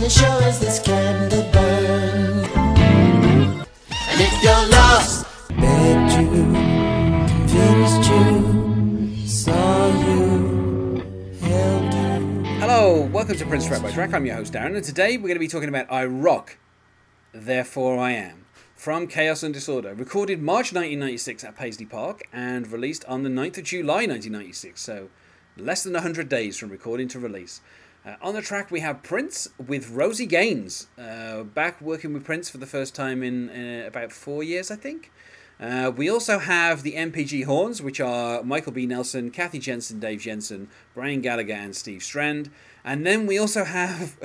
and it sure as this candle burn. And if you're lost, begged you, convinced you, saw you. Hello, welcome to Prince Track by Track. I'm your host Darren, and today we're going to be talking about I Rock, Therefore I Am from Chaos and Disorder, recorded March 1996 at Paisley Park and released on the 9th of July 1996, so less than 100 days from recording to release. Uh, on the track, we have Prince with Rosie Gaines, uh, back working with Prince for the first time in uh, about four years, I think. Uh, we also have the MPG horns, which are Michael B. Nelson, Kathy Jensen, Dave Jensen, Brian Gallagher, and Steve Strand. And then we also have,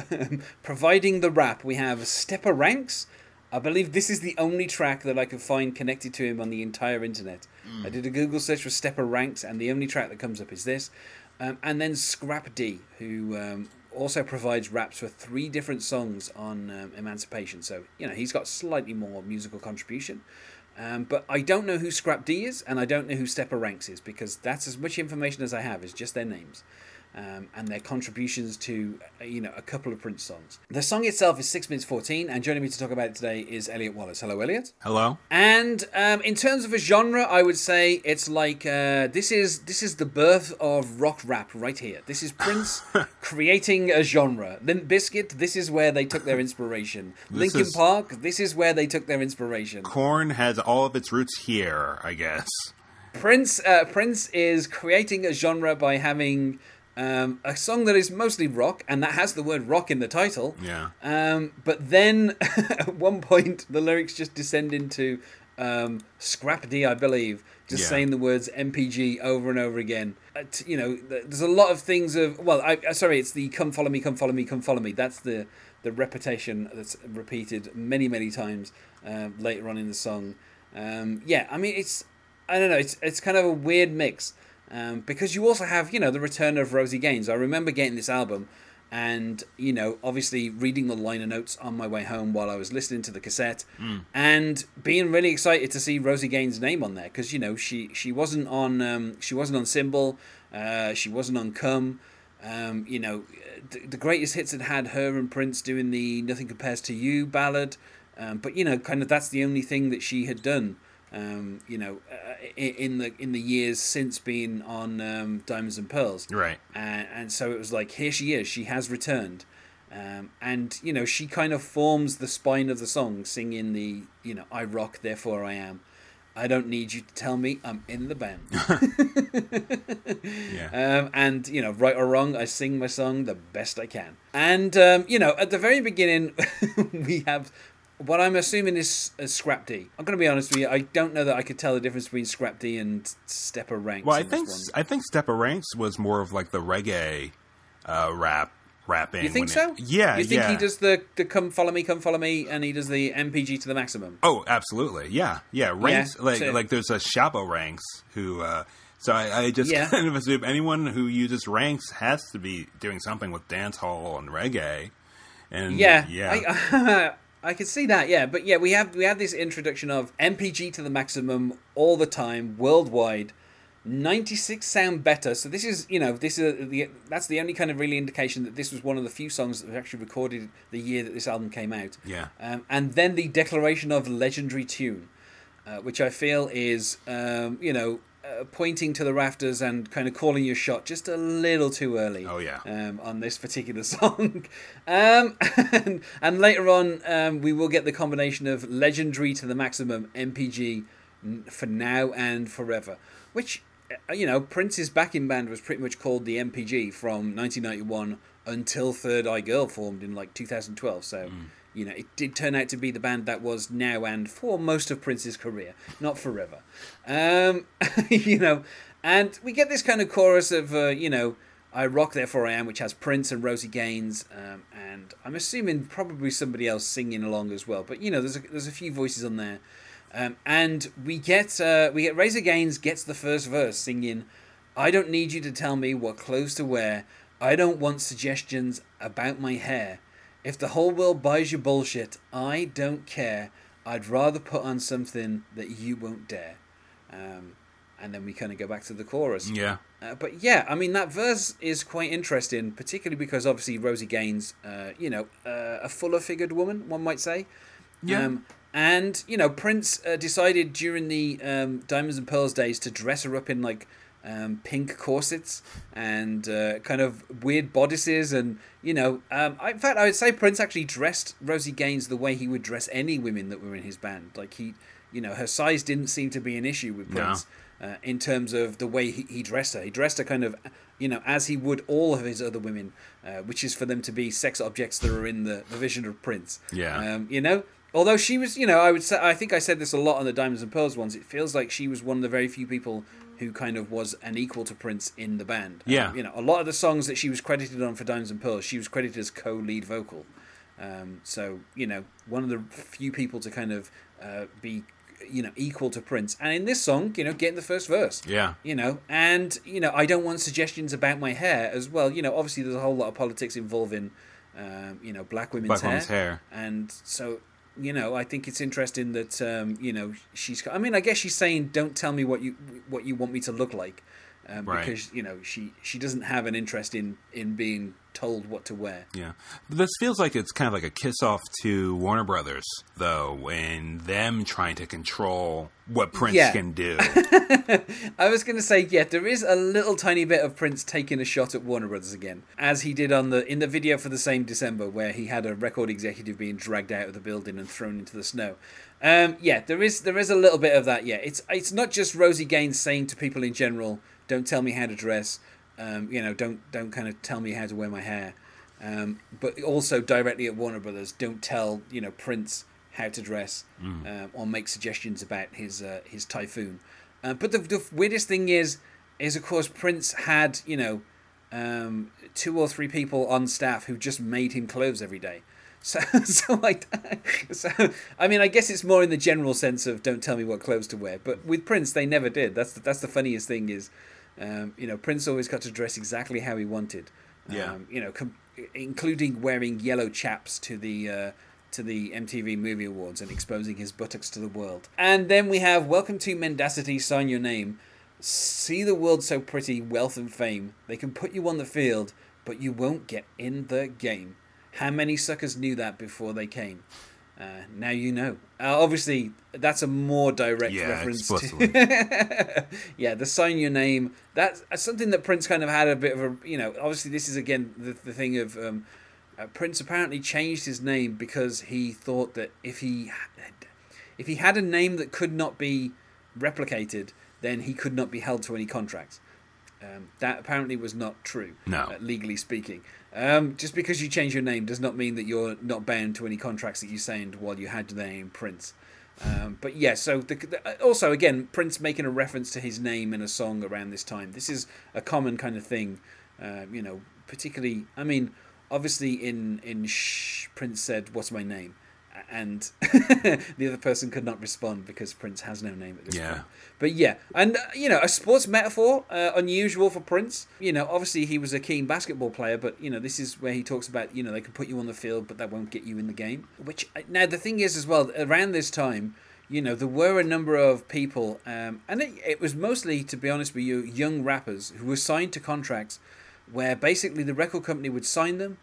providing the rap, we have Stepper Ranks. I believe this is the only track that I could find connected to him on the entire internet. I did a Google search for Stepper Ranks, and the only track that comes up is this. Um, and then Scrap D, who um, also provides raps for three different songs on um, Emancipation. So, you know, he's got slightly more musical contribution. Um, but I don't know who Scrap D is, and I don't know who Stepper Ranks is, because that's as much information as I have, is just their names. Um, and their contributions to uh, you know a couple of Prince songs. The song itself is six minutes fourteen, and joining me to talk about it today is Elliot Wallace. Hello, Elliot. Hello. And um, in terms of a genre, I would say it's like uh, this is this is the birth of rock rap right here. This is Prince creating a genre. Limp Bizkit, this is where they took their inspiration. Linkin is- Park, this is where they took their inspiration. Korn has all of its roots here, I guess. Prince uh, Prince is creating a genre by having um, a song that is mostly rock, and that has the word rock in the title. Yeah. Um, but then at one point, the lyrics just descend into um, Scrap D, I believe, just Yeah. saying the words MPG over and over again. Uh, t- you know, th- there's a lot of things of. Well, I, uh, sorry, it's the "Come follow me, come follow me, come follow me." That's the the repetition that's repeated many, many times uh, later on in the song. Um, yeah, I mean, it's I don't know, it's it's kind of a weird mix um, because you also have you know the return of Rosie Gaines. I remember getting this album and you know obviously reading the liner notes on my way home while I was listening to the cassette and being really excited to see Rosie Gaines' name on there because you know she she wasn't on um, she wasn't on Symbol, uh, she wasn't on Come. Um, you know, the, the greatest hits had had her and Prince doing the "Nothing Compares to You" ballad, um, but you know, kind of that's the only thing that she had done. Um, you know, uh, in, in the in the years since being on um, Diamonds and Pearls, Right. and, and so it was like here she is, she has returned, um, and you know she kind of forms the spine of the song, singing the you know I rock, therefore I am. I don't need you to tell me I'm in the band. Yeah. Um, and you know, right or wrong, I sing my song the best I can. And um, you know, at the very beginning, we have what I'm assuming is, is Scrap D. I'm going to be honest with you. I don't know that I could tell the difference between Scrap D and Stepper Ranks. well, I think. I think Stepper Ranks was more of like the reggae uh, rap rapping. You think so? it- yeah. You think yeah. he does the, the come follow me, come follow me, and he does the MPG to the maximum? Oh, absolutely. Yeah. Yeah. Ranks Yeah, like so- like there's a Shabba Ranks who. Uh, so I, I just Yeah. kind of assume anyone who uses ranks has to be doing something with dance hall and reggae. And Yeah, yeah. I, I could see that. Yeah, but yeah, we have we have this introduction of MPG to the maximum all the time, worldwide. Ninety six sound better. So this is you know this is the that's the only kind of really indication that this was one of the few songs that was actually recorded the year that this album came out. Yeah. Um, and then the declaration of legendary tune, uh, which I feel is um, you know. Uh, pointing to the rafters and kind of calling your shot just a little too early Oh, yeah. um, on this particular song. Um, and, and later on, um, we will get the combination of legendary to the maximum MPG for now and forever, which, uh, you know, Prince's backing band was pretty much called the MPG from 1991 until Third Eye Girl formed in like 2012. So. You know, it did turn out to be the band that was now and for most of Prince's career, not forever. Um, you know, and we get this kind of chorus of, uh, you know, I Rock Therefore I Am, which has Prince and Rosie Gaines, um, and I'm assuming probably somebody else singing along as well. But you know, there's a, there's a few voices on there, um, and we get uh, we get Rosie Gaines gets the first verse singing, "I don't need you to tell me what clothes to wear. I don't want suggestions about my hair. If the whole world buys you bullshit, I don't care. I'd rather put on something that you won't dare." Um, and then we kind of go back to the chorus. Yeah. Uh, but yeah, I mean that verse is quite interesting, particularly because obviously Rosie Gaines, uh, you know, uh, a fuller figured woman, one might say. Yeah. Um, and you know, Prince uh, decided during the um, Diamonds and Pearls days to dress her up in like um, pink corsets and uh, kind of weird bodices, and you know, um, I, in fact, I would say Prince actually dressed Rosie Gaines the way he would dress any women that were in his band. Like he, you know, her size didn't seem to be an issue with No. Prince uh, in terms of the way he, he dressed her. He dressed her kind of, you know, as he would all of his other women, uh, which is for them to be sex objects that are in the, the vision of Prince. Yeah. Um, you know, although she was, you know, I would say, I think I said this a lot on the Diamonds and Pearls ones. It feels like she was one of the very few people who kind of was an equal to Prince in the band. Um, Yeah. you know, a lot of the songs that she was credited on for Diamonds and Pearls, she was credited as co-lead vocal. Um, so you know, one of the few people to kind of uh, be, you know, equal to Prince. And in this song, you know, getting the first verse. Yeah. You know, and you know, I don't want suggestions about my hair as well. You know, obviously there's a whole lot of politics involving, um, you know, black women's Black hair. woman's hair. And so, you know, I think it's interesting that um, you know she's. I mean, I guess she's saying, "Don't tell me what you what you want me to look like," um, Right. because you know she she doesn't have an interest in in being told what to wear. Yeah. This feels like it's kind of like a kiss off to Warner Brothers, though, and them trying to control what Prince Yeah. can do. I was going to say, yeah, there is a little tiny bit of Prince taking a shot at Warner Brothers again, as he did on the in the video for the same December, where he had a record executive being dragged out of the building and thrown into the snow. Um, yeah, there is there is a little bit of that. Yeah, it's it's not just Rosie Gaines saying to people in general, "Don't tell me how to dress," um, you know, don't don't kind of tell me how to wear my hair, um, but also directly at Warner Brothers, don't tell you know Prince how to dress um, or make suggestions about his uh, his typhoon. Uh, but the, the weirdest thing is, is of course Prince had you know um, two or three people on staff who just made him clothes every day. So, so I, so I mean, I guess it's more in the general sense of don't tell me what clothes to wear. But with Prince, they never did. That's the, that's the funniest thing is, um, you know, Prince always got to dress exactly how he wanted. Yeah. Um, you know, com- including wearing yellow chaps to the. Uh, to the MTV Movie Awards and exposing his buttocks to the world. And then we have Welcome to Mendacity, Sign Your Name. See the world so pretty, wealth and fame. They can put you on the field, but you won't get in the game. How many suckers knew that before they came? Uh, now you know. Uh, obviously, that's a more direct Yeah, reference to. yeah, the sign your name. That's uh, something that Prince kind of had a bit of a. You know, obviously, this is again the, the thing of. Um, uh, Prince apparently changed his name because he thought that if he had, if he had a name that could not be replicated, then he could not be held to any contracts. Um, that apparently was not true, No. uh, legally speaking. Um, just because you change your name does not mean that you're not bound to any contracts that you signed while you had the name Prince. Um, but yeah, so the, the, also again, Prince making a reference to his name in a song around this time. This is a common kind of thing, uh, you know. Particularly, I mean, obviously in in Shh, Prince said, "What's my name?" And the other person could not respond because Prince has no name at this Yeah. point. But yeah, and uh, you know, a sports metaphor, uh, unusual for Prince. You know, obviously he was a keen basketball player, but you know, this is where he talks about you know they can put you on the field, but that won't get you in the game. Which uh, now the thing is as well, around this time, you know, there were a number of people, um, and it, it was mostly, to be honest with you, young rappers who were signed to contracts where basically the record company would sign them.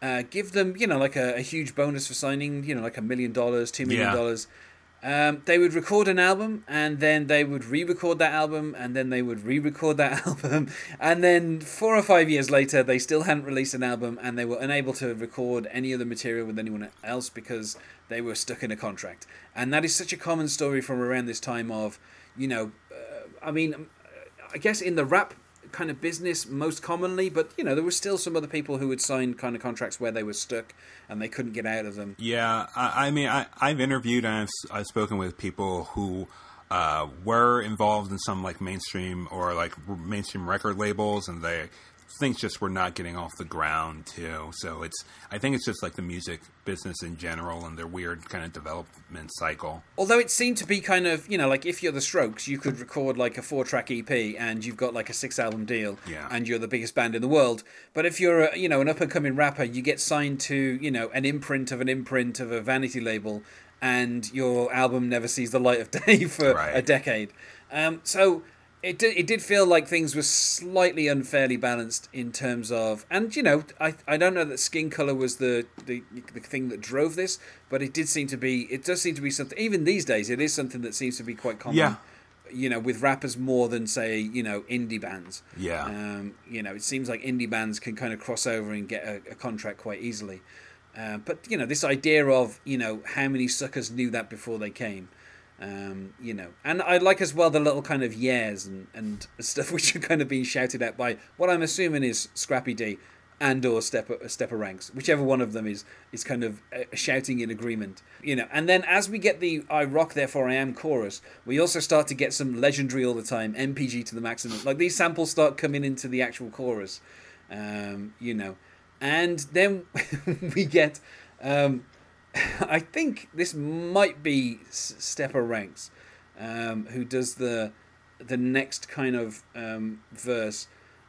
Uh, give them, you know, like a, a huge bonus for signing, you know, like a million dollars, two million Yeah. dollars. Um, they would record an album and then they would re-record that album and then they would re-record that album and then four or five years later they still hadn't released an album and they were unable to record any other material with anyone else because they were stuck in a contract and that is such a common story from around this time of you know uh, i mean i guess in the rap kind of business most commonly but you know there were still some other people who had signed kind of contracts where they were stuck and they couldn't get out of them. Yeah, I, I mean, I, I've interviewed and I've, I've spoken with people who uh, were involved in some like mainstream or like mainstream record labels, and they things just were not getting off the ground too. So it's I think it's just like the music business in general and their weird kind of development cycle. Although it seemed to be kind of, you know, like if you're the Strokes, you could record like a four track EP and you've got like a six album deal Yeah. and you're the biggest band in the world. But if you're, a, you know, an up and coming rapper, you get signed to, you know, an imprint of an imprint of a vanity label and your album never sees the light of day for Right. a decade. Um, so it did, it did feel like things were slightly unfairly balanced in terms of, and you know, I, I don't know that skin color was the, the the thing that drove this, but it did seem to be, it does seem to be something. Even these days, it is something that seems to be quite common. Yeah. You know, with rappers more than say, you know, indie bands. Yeah. Um, you know, it seems like indie bands can kind of cross over and get a, a contract quite easily. Uh, but you know, this idea of you know how many suckers knew that before they came. Um, you know, and I like as well the little kind of yeahs and, and stuff which are kind of being shouted at by what I'm assuming is Scrappy D and or Stepper Stepper Ranks, whichever one of them is is kind of uh, shouting in agreement. You know, and then as we get the "I rock, therefore I am" chorus, we also start to get some legendary all the time MPG to the maximum. Like these samples start coming into the actual chorus. Um, you know, and then we get. Um, I think this might be Stepper Ranks, um, who does the the next kind of um, verse,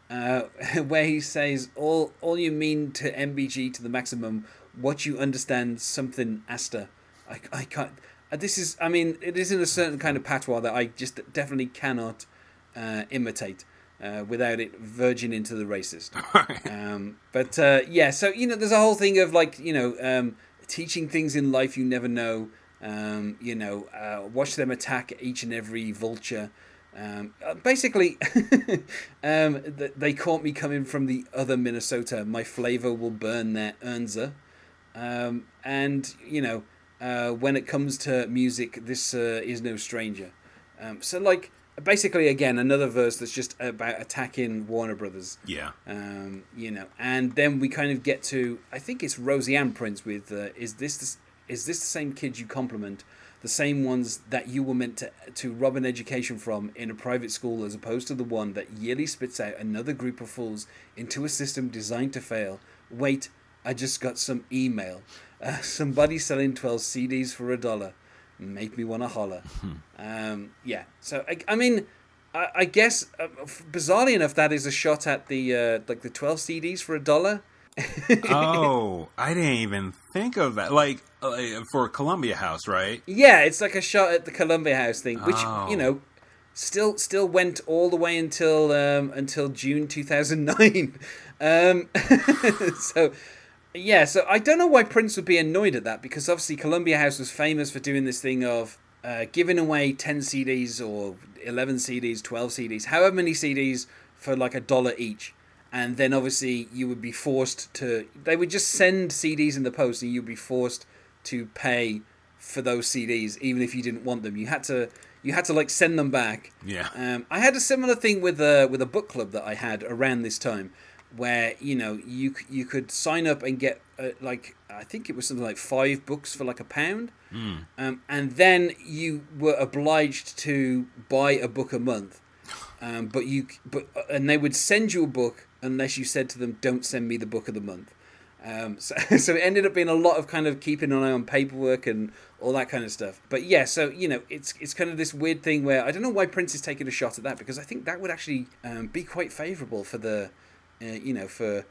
uh, where he says, "All all you mean to MPG to the maximum, what you understand something Asta." I, I can't. uh, This is, I mean, it is in a certain kind of patois that I just definitely cannot uh, imitate uh, without it verging into the racist. um, but uh, yeah, so you know, there's a whole thing of like you know, um, teaching things in life you never know. Um, you know, uh, watch them attack each and every vulture. Um, uh, basically, um, th- they caught me coming from the other Minnesota. My flavor will burn their Ernza. Um, and you know, uh, when it comes to music, this uh, is no stranger. Um, so, like, basically, again, another verse that's just about attacking Warner Brothers. Yeah. Um, you know, and then we kind of get to I think it's Rosie Ann Prince with uh, is this the, is this the same kids you compliment, the same ones that you were meant to to rob an education from in a private school as opposed to the one that yearly spits out another group of fools into a system designed to fail. Wait, I just got some email. Uh, somebody selling twelve CDs for a dollar. Make me want to holler. Um, yeah. So I, I mean, I, I guess uh, f- bizarrely enough, that is a shot at the uh, like the twelve CDs for a dollar. oh, I didn't even think of that. Like uh, for Columbia House, right? Yeah, it's like a shot at the Columbia House thing, which Oh. you know still still went all the way until um, until June two thousand nine. Um, so yeah, so I don't know why Prince would be annoyed at that because obviously Columbia House was famous for doing this thing of uh, giving away ten CDs or eleven CDs, twelve CDs, however many CDs for like a dollar each. And then obviously you would be forced to. They would just send CDs in the post, and you'd be forced to pay for those CDs, even if you didn't want them. You had to. You had to like send them back. Yeah. Um, I had a similar thing with a with a book club that I had around this time, where you know you you could sign up and get uh, like I think it was something like five books for like a pound, um, and then you were obliged to buy a book a month. Um, but you but uh, and they would send you a book unless you said to them, "Don't send me the book of the month." Um, so, so it ended up being a lot of kind of keeping an eye on paperwork and all that kind of stuff. But yeah, so you know, it's it's kind of this weird thing where I don't know why Prince is taking a shot at that because I think that would actually um, be quite favourable for the, uh, you know, for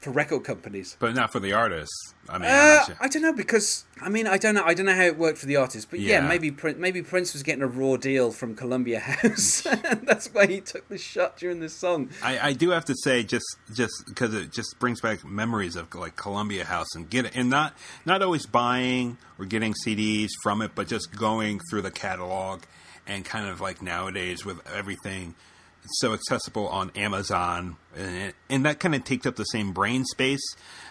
for record companies. But not for the artists. I mean, Uh, I don't know because I mean I don't know I don't know how it worked for the artist, but yeah, Yeah. maybe Prince maybe Prince was getting a raw deal from Columbia House, that's why he took the shot during this song. I, I do have to say, just just because it just brings back memories of like Columbia House and get and not not always buying or getting CDs from it, but just going through the catalog and kind of like nowadays with everything so accessible on Amazon, and, and that kind of takes up the same brain space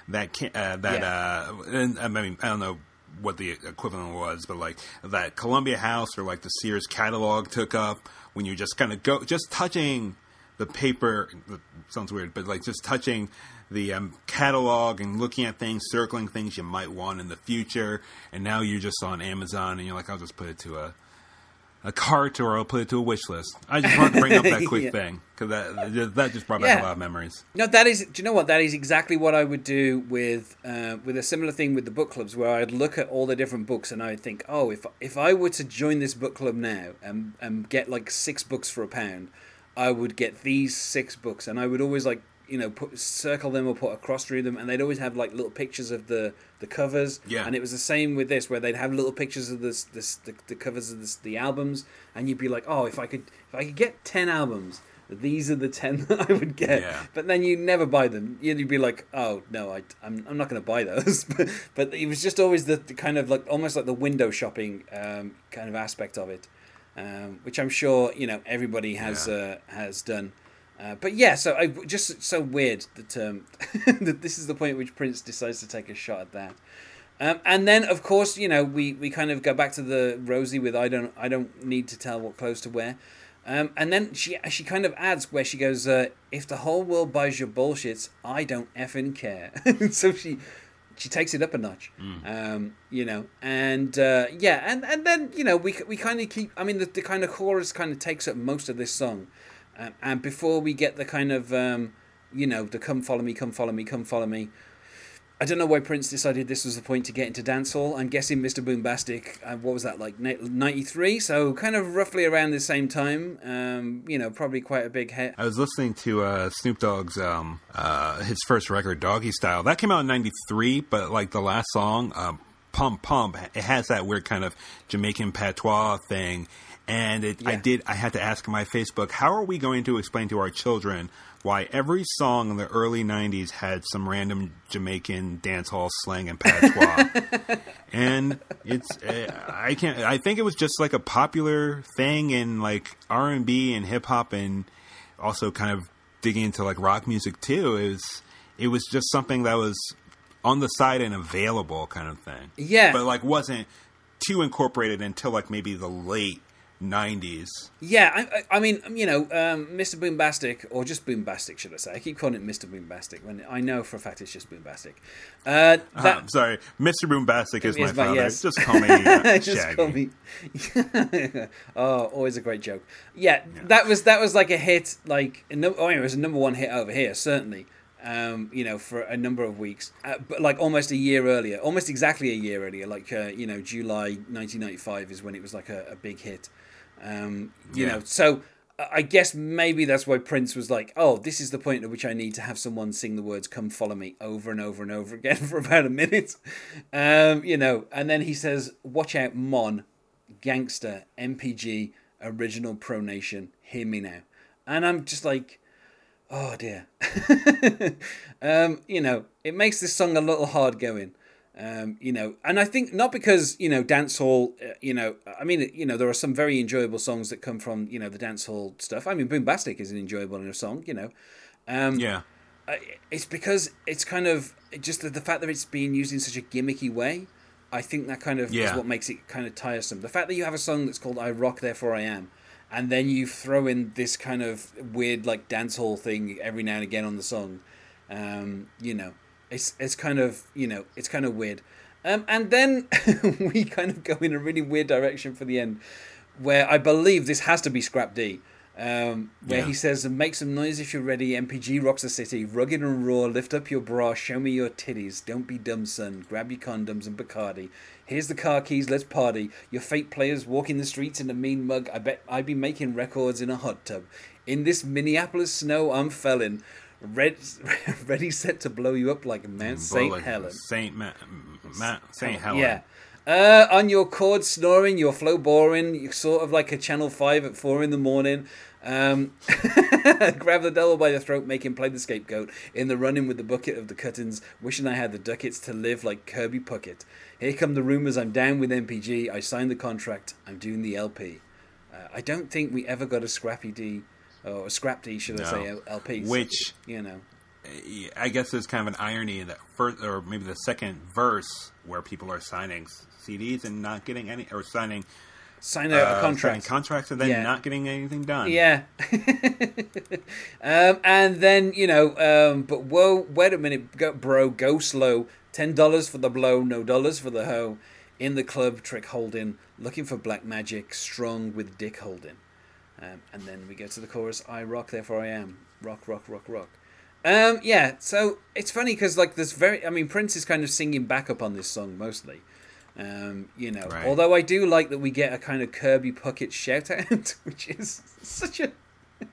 that can, uh, that Yeah. uh, and, I mean I don't know what the equivalent was, but like that Columbia House or like the Sears catalog took up when you just kind of go just touching the paper sounds weird, but like just touching the um, catalog and looking at things, circling things you might want in the future, and now you're just on Amazon and you're like, I'll just put it to a a cart or I'll put it to a wish list. I just wanted to bring up that quick Yeah. thing because that that just brought back Yeah. a lot of memories. No, that is. Do you know what? That is exactly what I would do with uh, with a similar thing with the book clubs, where I'd look at all the different books and I'd think, oh, if if I were to join this book club now and and get like six books for a pound, I would get these six books, and I would always like you know put circle them or put a cross through them, and they'd always have like little pictures of the the covers. Yeah. And it was the same with this, where they'd have little pictures of this this the, the covers of this, the albums, and you'd be like, oh, if I could if I could get ten albums. These are the ten that I would get, Yeah. but then you never buy them. You'd be like, "Oh no, I, I'm, I'm not going to buy those." but, but it was just always the, the kind of like almost like the window shopping um, kind of aspect of it, um, which I'm sure you know everybody has Yeah. uh, has done. Uh, but yeah, so I just so weird that um, that this is the point at which Prince decides to take a shot at that. Um, and then, of course, you know, we, we kind of go back to the Rosie with I don't I don't need to tell what clothes to wear. Um, and then she she kind of adds where she goes, uh, "If the whole world buys your bullshits, I don't effing care." so she she takes it up a notch, um, you know, and uh, yeah, and, and then you know we we kind of keep. I mean, the, the kind of chorus kind of takes up most of this song, um, and before we get the kind of um, you know the "Come follow me, come follow me, come follow me." I don't know why Prince decided this was the point to get into dancehall. I'm guessing Mr. Boombastic, uh, what was that, like 93? So kind of roughly around the same time. Um, you know, probably quite a big hit. I was listening to uh, Snoop Dogg's um, uh, his first record, Doggy Style. That came out in '93, but like the last song, um, Pump Pump, it has that weird kind of Jamaican patois thing. And it, I did. I had to ask my Facebook, how are we going to explain to our children why every song in the early '90s had some random Jamaican dancehall slang and patois? and it's uh, I can't. I think it was just like a popular thing in like R and B and hip hop, and also kind of digging into like rock music too. It was it was just something that was on the side and available kind of thing. Yeah. but like wasn't too incorporated until like maybe the late '90s. Yeah, I, I I mean, you know, um, Mr. Boombastic, or just Boombastic, should I say? I keep calling it Mr. Boombastic when I know for a fact it's just Boombastic. Uh, Uh, that, I'm sorry, Mr. Boombastic is my Is my- father. yes. Just call me uh, just call me. oh, always a great joke. Yeah, that was that was like a hit. Like, a oh, it was a number one hit over here, certainly. Um, you know, for a number of weeks, uh, but like almost a year earlier, almost exactly a year earlier. Like, uh, you know, July 1995 is when it was like a, a big hit. Um, you Yeah. know, so I guess maybe that's why Prince was like, "Oh, this is the point at which I need to have someone sing the words "Come follow me" over and over and over again for about a minute." Um, you know, and then he says, "Watch out, Mon, gangster, MPG, original Pro Nation, hear me now," and I'm just like, "Oh dear." um, you know, it makes this song a little hard going. Um, you know, and I think not because you know dancehall. Uh, you know, I mean, you know, there are some very enjoyable songs that come from you know the dancehall stuff. I mean, Boombastic is an enjoyable enough song. You know, um, Yeah, uh, it's because it's kind of just the, the fact that it's being used in such a gimmicky way. I think that kind of is Yeah. what makes it kind of tiresome. The fact that you have a song that's called "I Rock, Therefore I Am," and then you throw in this kind of weird like dancehall thing every now and again on the song, um, you know, it's it's kind of you know it's kind of weird. Um, and then we kind of go in a really weird direction for the end, where I believe this has to be Scrap D. Um, where Yeah. he says, "Make some noise if you're ready." MPG rocks the city, rugged and raw. Lift up your bra, show me your titties. Don't be dumb, son. Grab your condoms and Bacardi. Here's the car keys. Let's party. Your fake players walking the streets in a mean mug. I bet I'd be making records in a hot tub. In this Minneapolis snow, I'm felon. Red, ready, set to blow you up like Mount Saint Like Helen. Saint Ma- Ma- Saint Helen. Yeah. Uh, on your chord snoring, your flow boring, you're sort of like a Channel 5 at 4 in the morning. Um, grab the devil by the throat, make him play the scapegoat. In the running with the bucket of the cuttings, wishing I had the ducats to live like Kirby Puckett. Here come the rumours, I'm down with MPG, I signed the contract, I'm doing the LP. Uh, I don't think we ever got a Scrappy D, or a Scrap D, should I No. say, L- LP. Which- you know. I guess there's kind of an irony in that first, or maybe the second verse, where people are signing CDs and not getting any, or signing Sign out uh, a signing contract. contracts and then Yeah. not getting anything done. Yeah. um, and then, you know, um, but whoa, wait a minute, go, bro, go slow. $10 for the blow, no dollars for the hoe. In the club, trick holding, looking for black magic, strong with dick holding. Um, and then we go to the chorus, I rock, therefore I am. Rock, rock, rock, rock. Um, yeah, so it's funny because, like, there's very, I mean, Prince is kind of singing back up on this song mostly. Um, you know, Right. although I do like that we get a kind of Kirby Puckett shout out, which is such a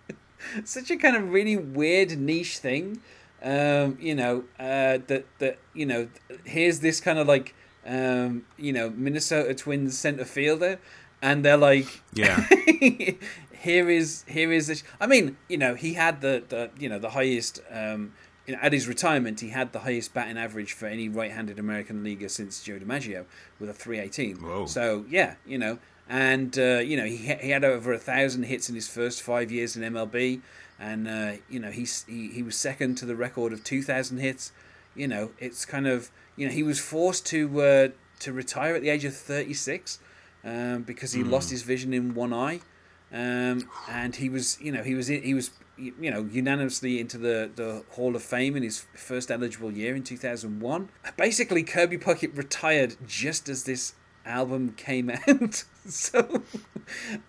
such a kind of really weird niche thing. Um, you know uh, that that you know here's this kind of like um, you know Minnesota Twins center fielder, and they're like Yeah. here is here is this. I mean, you know, he had the, the you know the highest. Um, you know, at his retirement, he had the highest batting average for any right-handed American leaguer since Joe DiMaggio with a 318. Whoa. So yeah, you know, and uh, you know he he had over a thousand hits in his first five years in MLB, and uh, you know he's, he he was second to the record of 2,000 hits. You know, it's kind of you know he was forced to uh, to retire at the age of 36 um, because he lost his vision in one eye um, and he was you know he was he was you know unanimously into the, the Hall of Fame in his first eligible year in 2001. Basically, Kirby Puckett retired just as this album came out. so,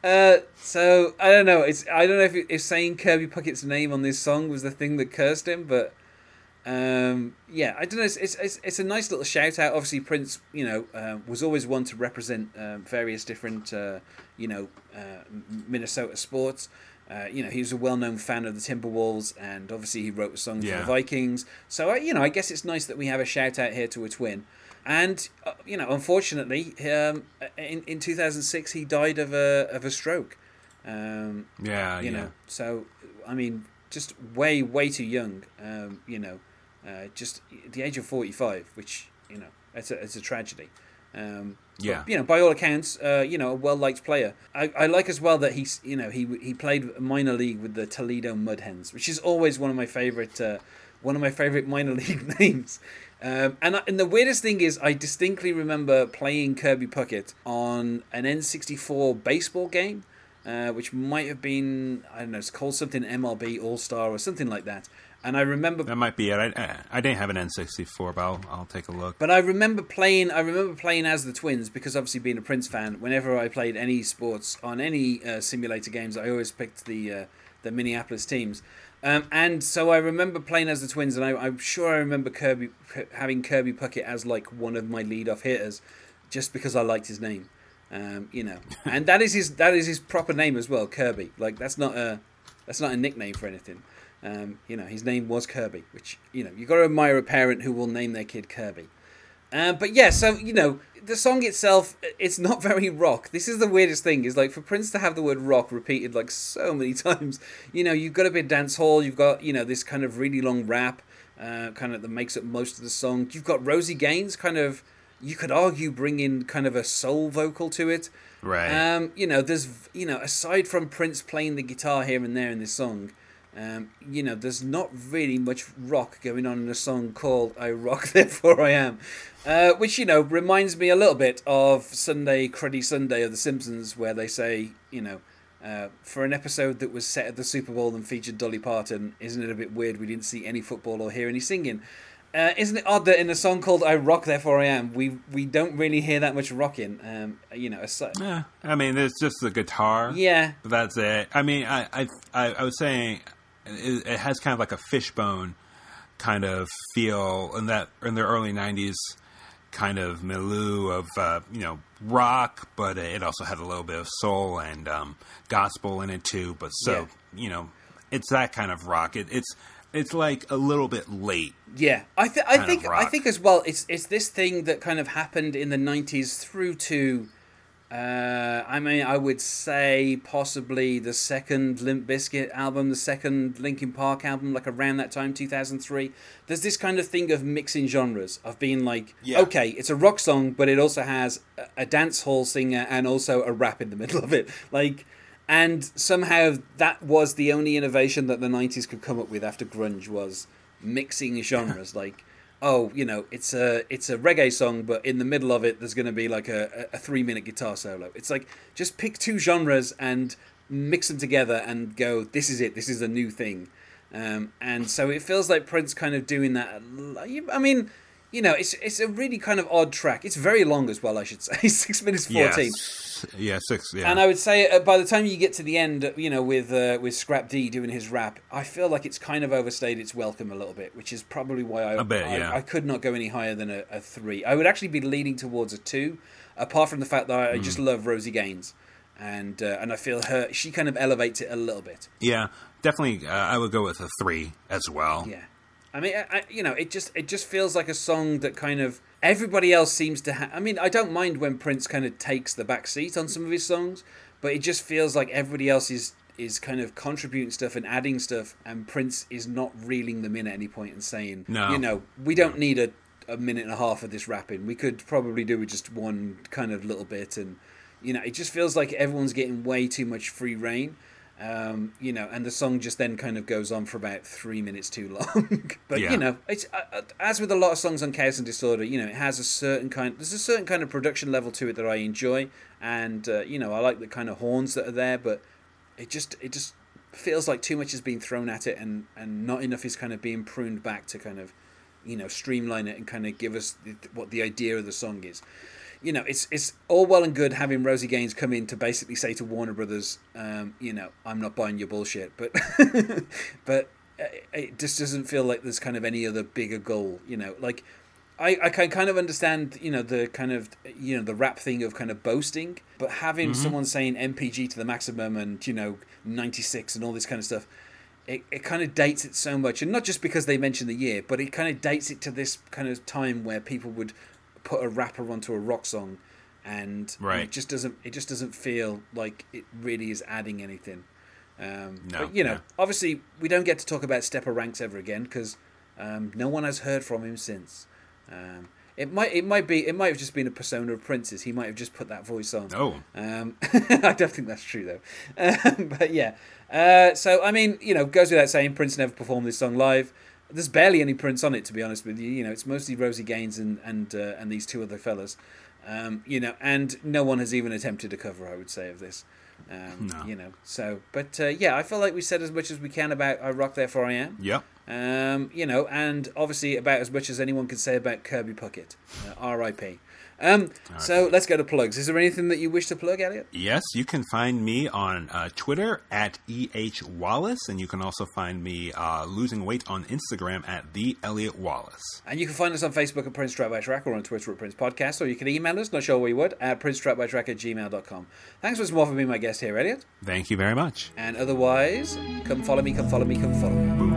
uh, so I don't know. It's I don't know if, if saying Kirby Puckett's name on this song was the thing that cursed him, but um, yeah, I don't know. It's, it's it's it's a nice little shout out. Obviously, Prince, you know, uh, was always one to represent um, various different, uh, you know, uh, Minnesota sports. Uh, you know, he was a well-known fan of the Timberwolves, and obviously he wrote a song for the Vikings. So, uh, you know, I guess it's nice that we have a shout out here to a twin. And uh, you know, unfortunately, um, in in 2006 he died of a of a stroke. Um, Yeah, you yeah. know, so I mean, just way way too young. Um, you know, uh, just at the age of 45, which you know, it's a it's a tragedy. Um, but, Yeah. you know, by all accounts, uh, you know, a well liked player. I, I like as well that he's you know he he played minor league with the Toledo Mud Hens, which is always one of my favorite uh, one of my favorite minor league names. Um, and I, and the weirdest thing is, I distinctly remember playing Kirby Puckett on an N64 baseball game, uh, which might have been I don't know, it's called something MLB All Star or something like that. And I remember That might be it. I, I, I didn't have an N64, but I'll, I'll take a look. But I remember playing. I remember playing as the Twins because obviously being a Prince fan. Whenever I played any sports on any uh, simulator games, I always picked the uh, the Minneapolis teams. Um, and so I remember playing as the Twins, and I, I'm sure I remember Kirby having Kirby Puckett as like one of my leadoff hitters, just because I liked his name. Um, you know, and that is his that is his proper name as well, Kirby. Like that's not a that's not a nickname for anything. Um, you know, his name was Kirby, which you know you've got to admire a parent who will name their kid Kirby. Uh, but yeah, so you know, the song itself, it's not very rock. This is the weirdest thing. Is like for Prince to have the word rock repeated like so many times. You know, you've got a bit dance hall. You've got you know this kind of really long rap, uh, kind of that makes up most of the song. You've got Rosie Gaines, kind of. You could argue bringing kind of a soul vocal to it. Right. Um, you know, there's you know, aside from Prince playing the guitar here and there in this song, um, you know, there's not really much rock going on in a song called "I Rock, Therefore I Am," uh, which you know reminds me a little bit of Sunday Cruddy Sunday of The Simpsons, where they say, you know, uh, for an episode that was set at the Super Bowl and featured Dolly Parton, isn't it a bit weird we didn't see any football or hear any singing? Uh, isn't it odd that in a song called "I Rock, Therefore I Am," we we don't really hear that much rocking? Um, you know, aside, yeah. I mean, it's just the guitar. yeah, But that's it. I mean, I I I, I was saying it, it has kind of like a fishbone kind of feel in that in the early '90s kind of milieu of uh, you know rock, but it also had a little bit of soul and um, gospel in it too. But so you know, it's that kind of rock. It, it's it's like a little bit late. Yeah, I, th- I think I think as well. It's it's this thing that kind of happened in the '90s through to, uh, I mean, I would say possibly the second Limp Bizkit album, the second Linkin Park album, like around that time, 2003. There's this kind of thing of mixing genres, of being like, Yeah. okay, it's a rock song, but it also has a, a dance hall singer and also a rap in the middle of it, like. And somehow that was the only innovation that the '90s could come up with after grunge was mixing genres. like, oh, you know, it's a it's a reggae song, but in the middle of it, there's going to be like a, a three minute guitar solo. It's like just pick two genres and mix them together and go. This is it. This is a new thing. Um, and so it feels like Prince kind of doing that. I mean, you know, it's it's a really kind of odd track. It's very long as well, I should say, six minutes fourteen. Yes. Yeah, six. Yeah. And I would say uh, by the time you get to the end, you know, with uh, with Scrap D doing his rap, I feel like it's kind of overstayed its welcome a little bit, which is probably why I bit, I, yeah. I could not go any higher than a, a three. I would actually be leaning towards a two, apart from the fact that I, I just Mm. love Rosie Gaines. and uh, and I feel her she kind of elevates it a little bit. Yeah, definitely. Uh, I would go with a three as well. Yeah, I mean, I, I, you know, it just it just feels like a song that kind of everybody else seems to have. I mean, I don't mind when Prince kind of takes the back seat on some of his songs, but it just feels like everybody else is is kind of contributing stuff and adding stuff, and Prince is not reeling them in at any point and saying, No. you know, we don't need a a minute and a half of this rapping. We could probably do with just one kind of little bit, and you know, it just feels like everyone's getting way too much free reign. Um, you know, and the song just then kind of goes on for about three minutes too long. but Yeah. you know, it's uh, uh, as with a lot of songs on Chaos and Disorder. You know, it has a certain kind. There's a certain kind of production level to it that I enjoy, and uh, you know, I like the kind of horns that are there. But it just it just feels like too much is being thrown at it, and and not enough is kind of being pruned back to kind of you know streamline it and kind of give us what the idea of the song is. You know, it's it's all well and good having Rosie Gaines come in to basically say to Warner Brothers, um, you know, I'm not buying your bullshit, but but uh, it just doesn't feel like there's kind of any other bigger goal. You know, like I, I can kind of understand, you know, the kind of, you know, the rap thing of kind of boasting, but having someone saying MPG to the maximum and, you know, 96 and all this kind of stuff, it, it kind of dates it so much. And not just because they mention the year, but it kind of dates it to this kind of time where people would put a rapper onto a rock song and Right. it just doesn't, it just doesn't feel like it really is adding anything. Um, No, but, you know, yeah. obviously we don't get to talk about Stepper Ranks ever again because um, no one has heard from him since. Um, it might it might be it might have just been a persona of Prince's. He might have just put that voice on. Oh. Um, I don't think that's true though. Um, but yeah, uh, so I mean, you know, goes without saying, Prince never performed this song live. There's barely any Prince on it, to be honest with you. You know, it's mostly Rosie Gaines and and uh, and these two other fellas. Um, you know, and no one has even attempted a cover. I would say of this. Um, No. You know, so but uh, yeah, I feel like we said as much as we can about I Rock Therefore I Am. Yep. Um, you know, and obviously about as much as anyone could say about Kirby Puckett. Uh, R.I.P. Um, so let's go to plugs. Is there anything that you wish to plug, Elliot? Yes, you can find me on uh, Twitter at EH Wallace, and you can also find me uh, losing weight on Instagram at The Elliot Wallace. And you can find us on Facebook at Prince Track by Track or on Twitter at Prince Podcast, or you can email us, not sure where you would, at princetrackbytrack at gmail.com. Thanks once more for being my guest here, Elliot. Thank you very much. And otherwise, come follow me, come follow me, come follow me.